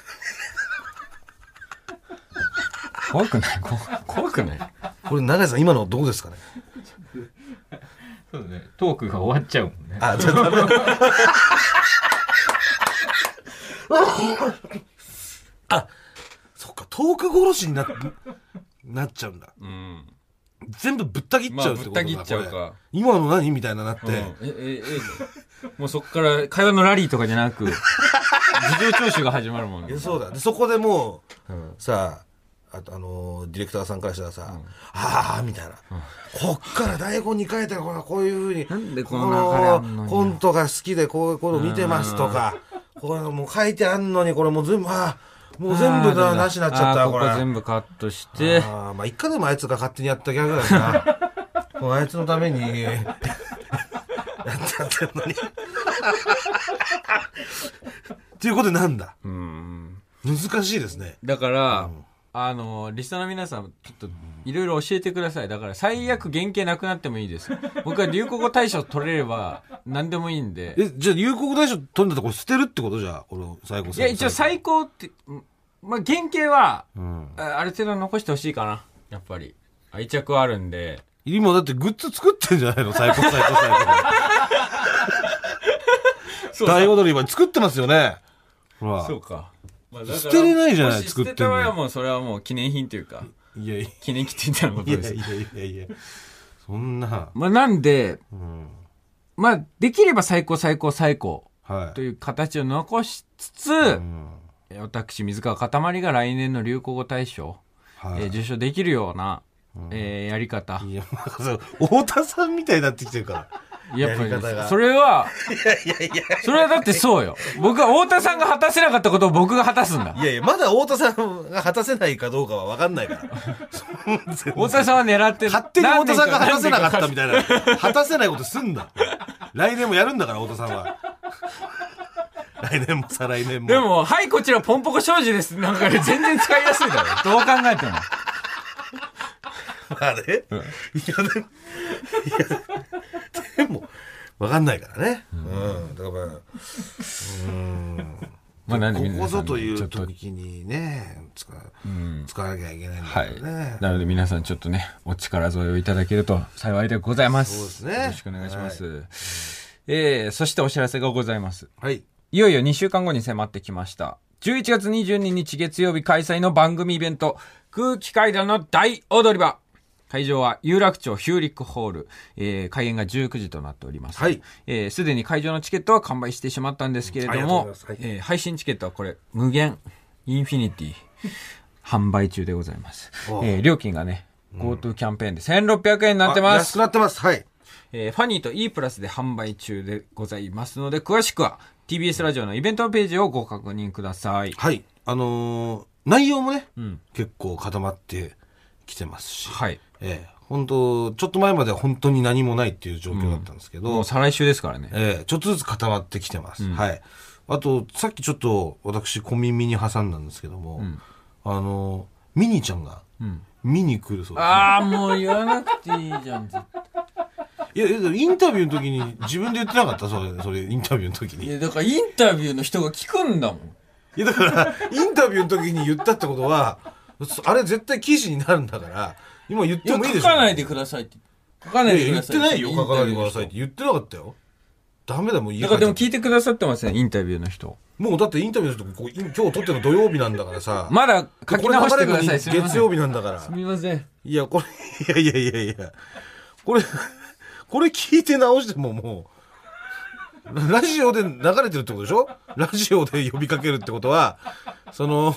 怖くない？怖怖くない？これ、長井さん今のどうですかね？そうね。トークが終わっちゃうもんね。あ、じゃあダメ。あ、そっか、トーク殺しにな、なっちゃうんだ。うん。全部ぶった切っちゃうってことだ、まあぶった切っちゃうか今の何？みたいななって。うんえ、え、え、もうそっから会話のラリーとかじゃなく、事情聴取が始まるもんね。そうだ。で、そこでもう、さあ、あとあのーディレクターさんからしたらさ、ああ、みたいな。こっから台本に書いてこのこういうふうに、なんでこの流れあんのにコントが好きでこういうこと見てますとか、これもう書いてあんのに、これもう全部、ああ、もう全部だ、なしになっちゃった、これ。あーここ全部カットして、ああ、まあ、一回でもあいつが勝手にやったギャグだしな。もうあいつのために、やってやってんのに。っていうことでなんだうん。難しいですね。だから、あの、リスナーの皆さん、ちょっと、いろいろ教えてください。だから、最悪原型なくなってもいいです。僕は流行語大賞取れれば、何でもいいんで。え、じゃあ、流行語大賞取んだとこれ捨てるってこと？じゃあ、この最後いや、一応最高って、うんまあ、原型は、うん。あある程度残してほしいかな。やっぱり。愛着はあるんで。今だってグッズ作ってんじゃないの？最高最高最高。大踊り今作ってますよね。ほら。そうか。まあ、捨てれないじゃない作ってんの捨てた場合はもう、それはもう記念品というか、いやいや記念切手みたいなことです。いやいやいやいや。そんな。まあ、なんで、うん。まあ、できれば最高最高最高はい。という形を残しつつ、うん私、水川かたまりが来年の流行語大賞、はいえー受賞できるような、えーやり方。いや、そう太田さんみたいになってきてるから。やっぱやりそれは、いやいやいや。それはだってそうよ。僕は太田さんが果たせなかったことを僕が果たすんだ。いやいや、まだ太田さんが果たせないかどうかは分かんないから。太田さんは狙ってる。勝手に太田さんが果たせなかった何みたいな。果たせないことすんな。来年もやるんだから、太田さんは。来年も再来年も。でも、はい、こちらポンポコ庄司です。なんかね全然使いやすいだろ。どう考えても。まあね。いや、でも、いや、でも、分かんないからね。うん。だから、うん。まあ、なんでこ皆さんこぞというちょっと時にね、使う使わなきゃいけないんだはいからね。。なので皆さんちょっとね、お力添えをいただけると幸いでございます。そうですねよろしくお願いします。えー、そしてお知らせがございます。はい。いよいよ2週間後に迫ってきました。11月22日月曜日開催の番組イベント、空気階段の大踊り場。会場は有楽町ヒューリックホール。えー、開演が19時となっております。はい。えーすでに会場のチケットは完売してしまったんですけれどもはい、えー配信チケットはこれ、無限、インフィニティ、販売中でございます。えー料金がね、GoTo キャンペーンで1600円になってますあ安く。なってます。はい。えーファニーと E プラスで販売中でございますので、詳しくは TBS ラジオのイベントのページをご確認ください。はい。あのー内容もね、うん。結構固まってきてますし。はい。ええ本当ちょっと前までは本当に何もないっていう状況だったんですけど、もう再来週ですからね。ええちょっとずつ固まってきてます。うんはい。あと、さっきちょっと私小耳に挟んだんですけども、んあの、ミニちゃんがうん。見に来るそうです、ああ、もう言わなくていいじゃん。絶 いや、いやインタビューの時に自分で言ってなかった？それ、それ、インタビューの時に。いや、だからインタビューの人が聞くんだもん。や、だから、インタビューの時に言ったってことは、あれ絶対記事になるんだから、今言ってもいいでしょ。書かないでくださいって。書かないでください。言ってないよ、書かないでくださいって言ってなかったよ。ダメだ、もう家だからでも聞いてくださってますね、インタビューの人。もうだってインタビューの人こう今日撮ってるの土曜日なんだからさ。まだ書き直してください。す月曜日なんだからす。みません。いや、これ、いやいやいやいや。これ、これ聞いて直してももう、ラジオで流れてるってことでしょ？ラジオで呼びかけるってことは、その、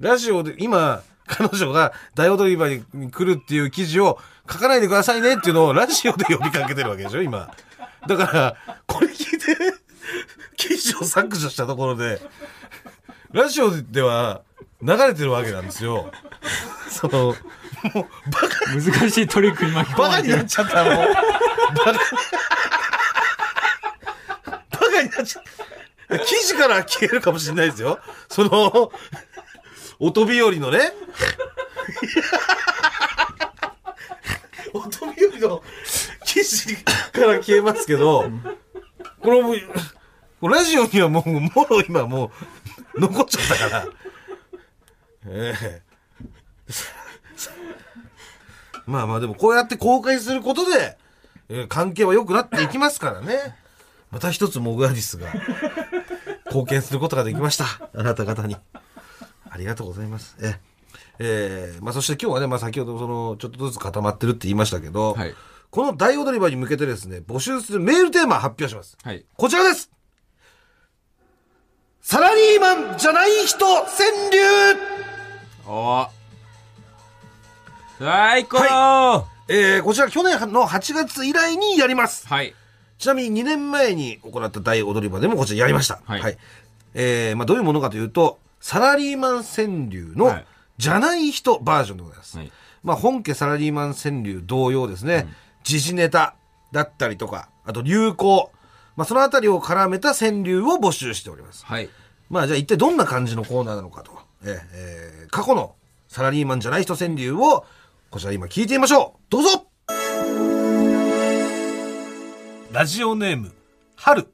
ラジオで、今、彼女が大踊り場に来るっていう記事を書かないでくださいねっていうのをラジオで呼びかけてるわけでしょ今。だから、これ聞いて、記事を削除したところで、ラジオでは流れてるわけなんですよ。その、もう、バカ、難しいトリックに巻き込バカに。なっちゃった、もう。バカ、バカになっちゃった。記事から消えるかもしれないですよ。その、音日和のね。音日和の記事から消えますけど、これも、ラジオにはもう、もろ今もう、残っちゃったから。ええまあまあでもこうやって公開することで、えー関係は良くなっていきますからね。また一つモグアディスが貢献することができました。あなた方に。ありがとうございます。え、えーまあそして今日はね、まあ先ほどその、ちょっとずつ固まってるって言いましたけど、はいこの大踊り場に向けてですね、募集するメールテーマ発表します。はい。こちらですサラリーマンじゃない人川柳お最高ははえー、こちら去年の8月以来にやります。い。ちなみに2年前に行った大踊り場でもこちらやりました。はいえー、まあどういうものかというと、サラリーマン川柳のはいじゃない人バージョンでございます。はいまあ本家サラリーマン川柳同様ですね、時事ネタだったりとか、あと流行、まあそのあたりを絡めた川柳を募集しております。はい。まあじゃあ一体どんな感じのコーナーなのかと。えーえー過去のサラリーマンじゃない人川柳をこちら今聞いてみましょう。どうぞラジオネーム、春。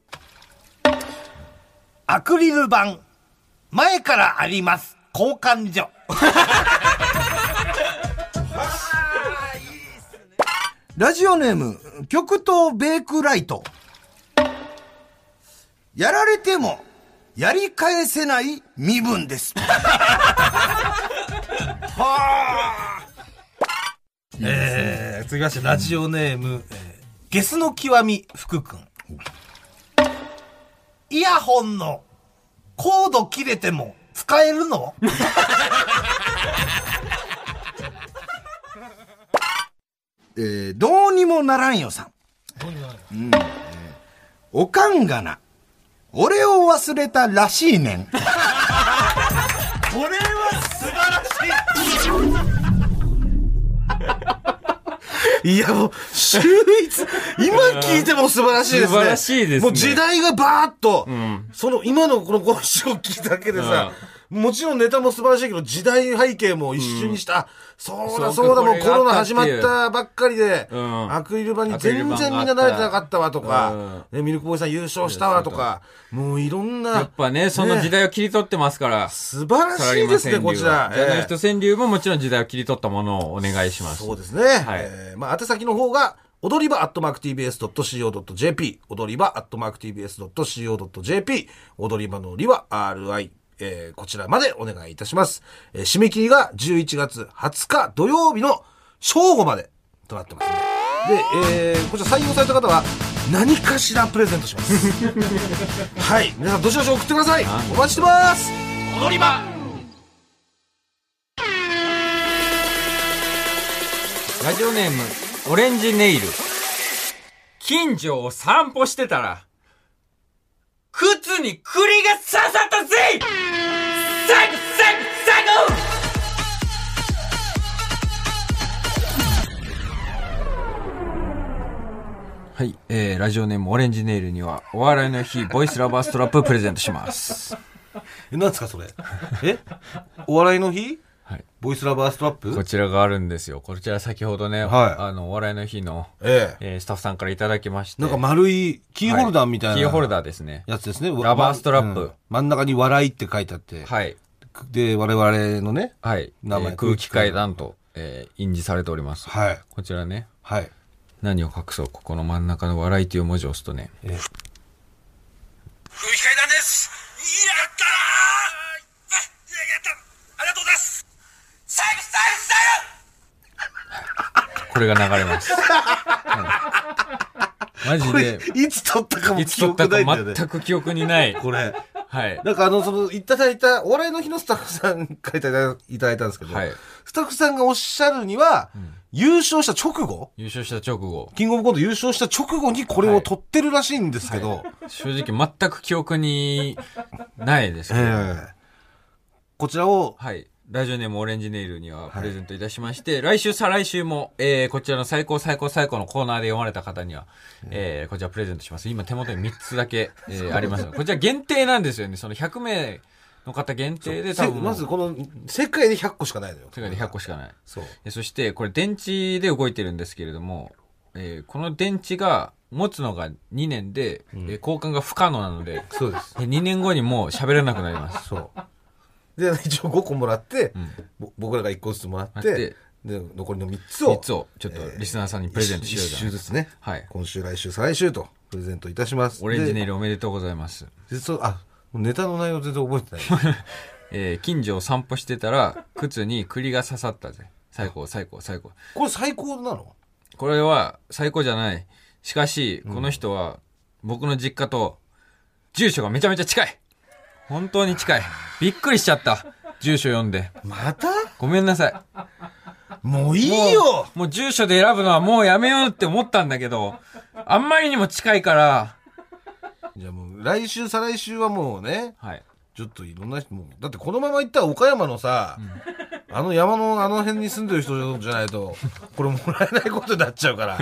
アクリル板。前からあります。交換所。ラジオネーム、極東ベイクライト。やられても、やり返せない身分です。えー、続きまして、ラジオネーム、えーゲスの極み福くん。イヤホンのコード切れても使えるの？えー、どうにもならんよさん。うんえーおかんがな、俺を忘れたらしいねん。これは素晴らしいいやもう、秀逸。今聞いても素晴らしいですね。素晴らしいですね。もう時代がバーッと、ん。その今のこの5章を聞いただけでさ、もちろんネタも素晴らしいけど、時代背景も一瞬にした。そうだそうだ、もうコロナ始まあったばっかりで、うんアクリル板に全然みんな慣れてなかったわとうかん、ねミルクボーイさん優勝したわとか、もういろんな。やっぱね、その時代を切り取ってますから。素晴らしいですね、こちら。じゃないええ人川柳ももちろん時代を切り取ったものをお願いします。そうですね。はいえーまあ、宛先の方が、踊り場アットマーク TBS.CO.JP、踊り場アットマーク TBS.CO.JP、踊り場のりは RI、えーこちらまでお願いいたします。えー締め切りが11月20日土曜日の正午までとなってますね。で、えーこちら採用された方は何かしらプレゼントします。はい。皆さんどしどし送ってください。お待ちしてます。踊り場ラジオネーム、オレンジネイル。近所を散歩してたら、靴に栗が刺さったぜサクサクサクはい、えー、ラジオネームオレンジネイルには、お笑いの日、ボイスラバーストラップをプレゼントします。え、何ですかそれ？え？お笑いの日？はい。ボイスラバーストラップ？こちらがあるんですよ。こちら先ほどね、はいあの、お笑いの日の、ええ。えースタッフさんからいただきまして。なんか丸いキーホルダーみたいな、キーホルダーですね。やつですね。ラバーストラップうん真ん中に笑いって書いてあって。はい。で、我々のね。はい。名前えー空気階段と、えー印字されております。はい。こちらね、はい。何を隠そう、ここの真ん中の笑いという文字を押すとね、え空気階段ですこれが流れます。は いマジで、、いつ撮ったかもいつ記憶撮ったかないんだよね。全く記憶にない。これ。はい。なんかあの、その、いただいた、お笑いの日のスタッフさんからいただいただいたんですけど、はいスタッフさんがおっしゃるには、優勝した直後優勝した直後、キングオブコント優勝した直後にこれを撮ってるらしいんですけど、正直全く記憶にないですけえど、えこちらを、はい。ラジオネームオレンジネイルにはプレゼントいたしまして、来週、再来週も、えー、こちらの最高最高最高のコーナーで読まれた方には、えー、こちらプレゼントします。今手元に3つだけ、えー、ありますのでこちら限定なんですよね。その100名の方限定で多せ分、まずこの、世界で100個しかないのよ。世界で100個しかない。そう。えそして、これ電池で動いてるんですけれども、えー、この電池が持つのが2年で、えー交換が不可能なので、そうです。え2年後にもう喋れなくなります。そう。で、一応5個もらって、んぼ僕らが1個ずつもらっ、ててで、残りの3つを。3つをちょっとリスナーさんにプレゼントしようじゃない一周ずつね。はい今週、来週、再来週と、プレゼントいたします。オレンジネイル。ルおめでとうございます。でそう、あ、ネタの内容全然覚えてない。えー近所を散歩してたら、靴に栗が刺さったぜ。最高、最高、最高。これ最高なの？これは最高じゃない。しかし、この人は僕の実家と住所がめちゃめちゃ近い。本当に近い。びっくりしちゃった。住所読んで。また？ごめんなさい。もういいよもう住所で選ぶのはもうやめようって思ったんだけど、あんまりにも近いから、じゃあもう来週、再来週はもうね、はい。ちょっといろんな人も、だってこのまま行ったら岡山のさ、あの山のあの辺に住んでる人じゃないと、これもらえないことになっちゃうから。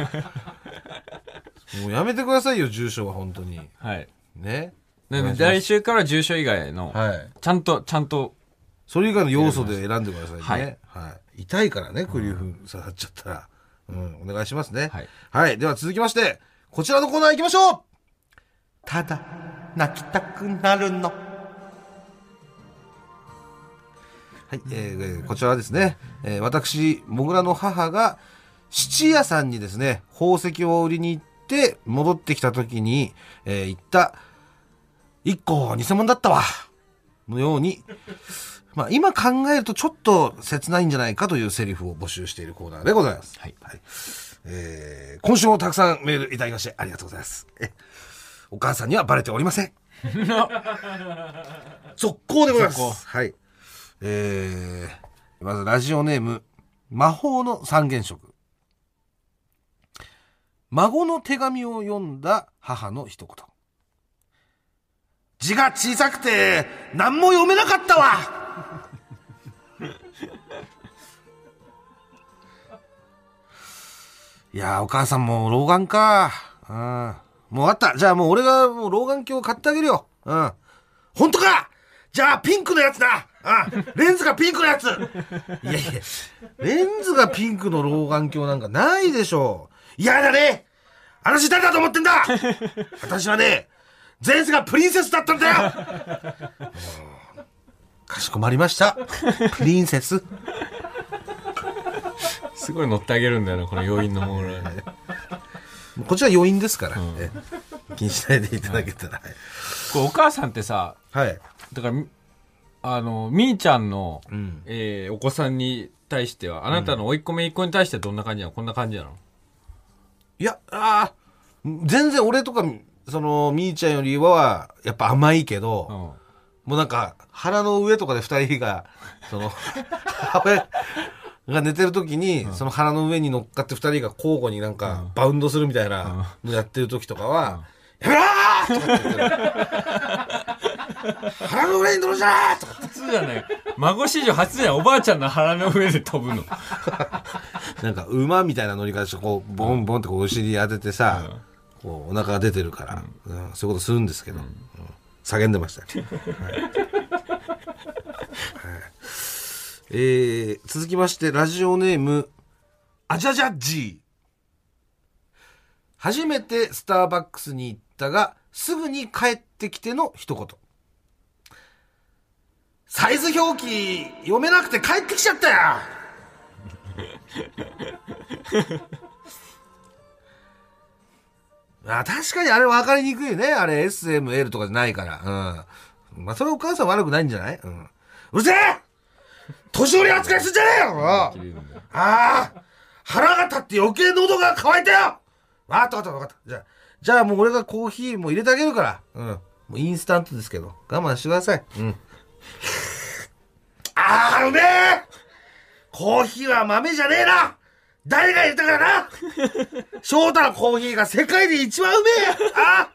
もうやめてくださいよ、住所は本当に。はい。ね。来週から住所以外の、はい。ちゃんと、ちゃんと、それ以外の要素で選んでくださいね。はい。痛いからね、クリーフ刺さっちゃったら。うん、お願いしますね。はい。はい。では続きまして、こちらのコーナー行きましょうただ、泣きたくなるの。はい、えーこちらはですね、えー私、もぐらの母が、質屋さんにですね、宝石を売りに行って、戻ってきた時に、えー言った、一個偽物だったわのように、まあ今考えるとちょっと切ないんじゃないかというセリフを募集しているコーナーでございます。はいえー今週もたくさんメールいただきましてありがとうございます。えお母さんにはバレておりません。速攻でございます。はい。えー、まずラジオネーム、魔法の三原色。孫の手紙を読んだ母の一言。字が小さくて何も読めなかったわ いやお母さんも老眼か。うん。もうあった。じゃあもう俺がもう老眼鏡を買ってあげるよ。うん。本当かじゃあピンクのやつだうん。レンズがピンクのやついやいや、レンズがピンクの老眼鏡なんかないでしょ。嫌だね私誰だと思ってんだ私はね、前世がプリンセスだったんだようん かしこまりました。プリンセス。すごい乗ってあげるんだよな、この要因のものに。こちら余韻ですから、え気にしないでいただけたら。これお母さんってさ、はい。だからみ、あの、みーちゃんの、んえーお子さんに対しては、あなたの甥っ子めいっ子に対してはどんな感じなの？こんな感じなのいや、ああ、全然俺とか、その、みーちゃんよりは、やっぱ甘いけど、うん。もうなんか、腹の上とかで二人が、その、が寝てる時に、その腹の上に乗っかって二人が交互になんか、バウンドするみたいなのやってる時とかは、やめろーとかって言ってる 腹の上に乗るじゃーとかって初じゃない。孫史上初じゃない。おばあちゃんの腹の上で飛ぶの。なんか馬みたいな乗り方して、こう、ボンボンってこうお尻当ててさ、こうお腹が出てるから、うんそういうことするんですけど、うん叫んでましたよ。はいはいえー続きまして、ラジオネーム、アジャジャッジー。初めてスターバックスに行ったが、すぐに帰ってきての一言。サイズ表記読めなくて帰ってきちゃったよ あ確かにあれ分かりにくいね。あれ SML とかじゃないから。うん。まあ、それお母さん悪くないんじゃない？うん。うるせえ年寄り扱いすんじゃねえよああ腹が立って余計喉が渇いたよわかったわかったわかった。じゃあ、じゃあもう俺がコーヒーも入れてあげるから。うん。もうインスタントですけど。我慢してください。うん。ああ、うめえコーヒーは豆じゃねえな誰が言ったからな？翔太のコーヒーが世界で一番うめえあ？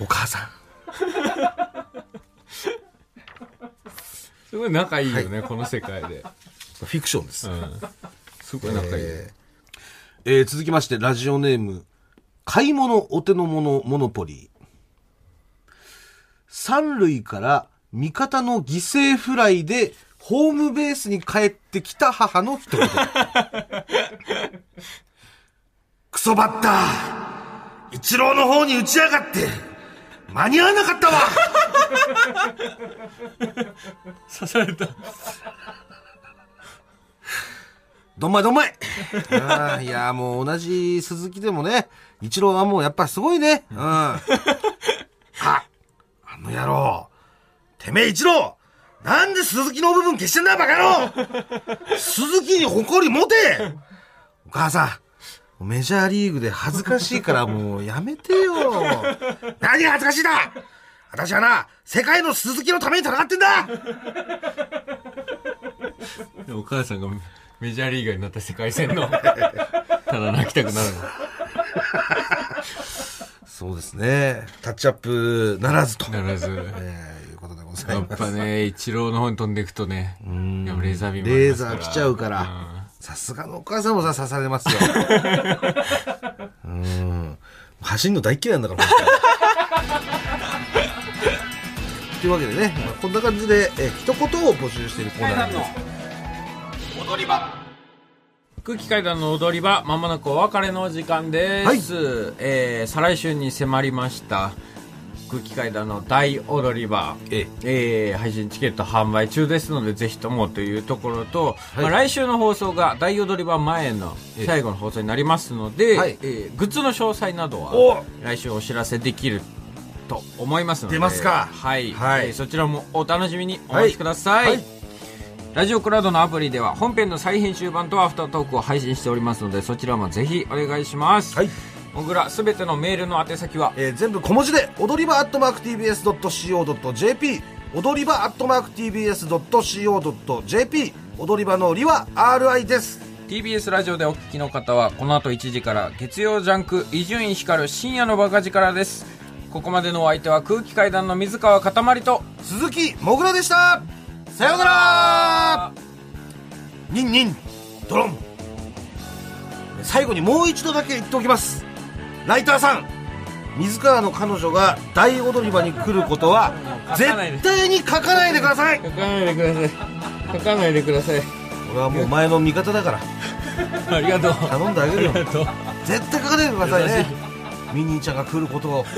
お母さん。すごい仲いいよね、この世界で。フィクションです。うん。すごい仲いい。えーえー続きまして、ラジオネーム、買い物お手の物モノポリー。三塁から味方の犠牲フライでホームベースに帰ってきた母の一言。クソバッター一郎の方に打ちやがって間に合わなかったわ刺された。どんまいどんまいあーいやもう同じ鈴木でもね、一郎はもうやっぱすごいね。うん。あ、あの野郎てめえ一郎なんで鈴木の部分消してんだバカ野郎 鈴木に誇り持てお母さん、メジャーリーグで恥ずかしいからもうやめてよ。何が恥ずかしいだ私はな、世界の鈴木のために戦ってんだお母さんがメジャーリーガーになった世界戦の、ただ泣きたくなるの。そうですね。タッチアップならずと。ならず。えーことでございやっます。ぱね、イチローの方に飛んでいくとね、やっぱレーザービームレーザー来ちゃうから。さすがのお母さんもさ、刺されますよ。うん。走るの大嫌いなんだから、というわけでね、まあこんな感じで、え一言を募集しているコーナーです。踊り場空気階段の踊り場まもなくお別れの時間です、えー再来週に迫りました空気階段の大踊り場、ええ。ー配信チケット販売中ですのでぜひともというところと、はい。まあ、来週の放送が大踊り場前のええ最後の放送になりますので、はい。えーグッズの詳細などはお！来週お知らせできると思いますので。出ますか。はい、はい。えーそちらもお楽しみにお待ちください。はいラジオクラウドのアプリでは本編の再編集版とアフタートークを配信しておりますのでそちらもぜひお願いしますはいもぐらすべてのメールの宛先は？えー全部小文字で、踊り場アットマーク TBS.CO.JP、踊り場アットマーク TBS.CO.JP、踊り場のりは RI です。TBS ラジオでお聞きの方はこの後1時から月曜ジャンク伊集院光る深夜のバカ力です。ここまでのお相手は空気階段の水川かたまりと鈴木もぐらでした。さようなら。ニンニンドロン。最後にもう一度だけ言っておきますライターさん。水川の彼女が大踊り場に来ることは絶対に書かないでください。書かないでください。書かないでください俺はもうお前の味方だから。ありがとう。頼んであげるよ。ありがとう。絶対書かないでください優ねミニーちゃんが来ることを。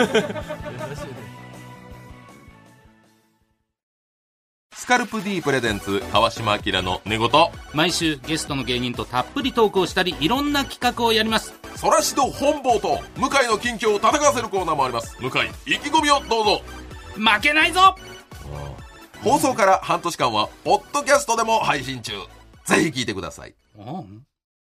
スカルプ D プレゼンツ川島明の寝言。毎週ゲストの芸人とたっぷりトークをしたりいろんな企画をやりますそらしど本坊と向井の近況を戦わせるコーナーもあります。向井意気込みをどうぞ。負けないぞ。放送から半年間はポッドキャストでも配信中。ぜひ聞いてください。うん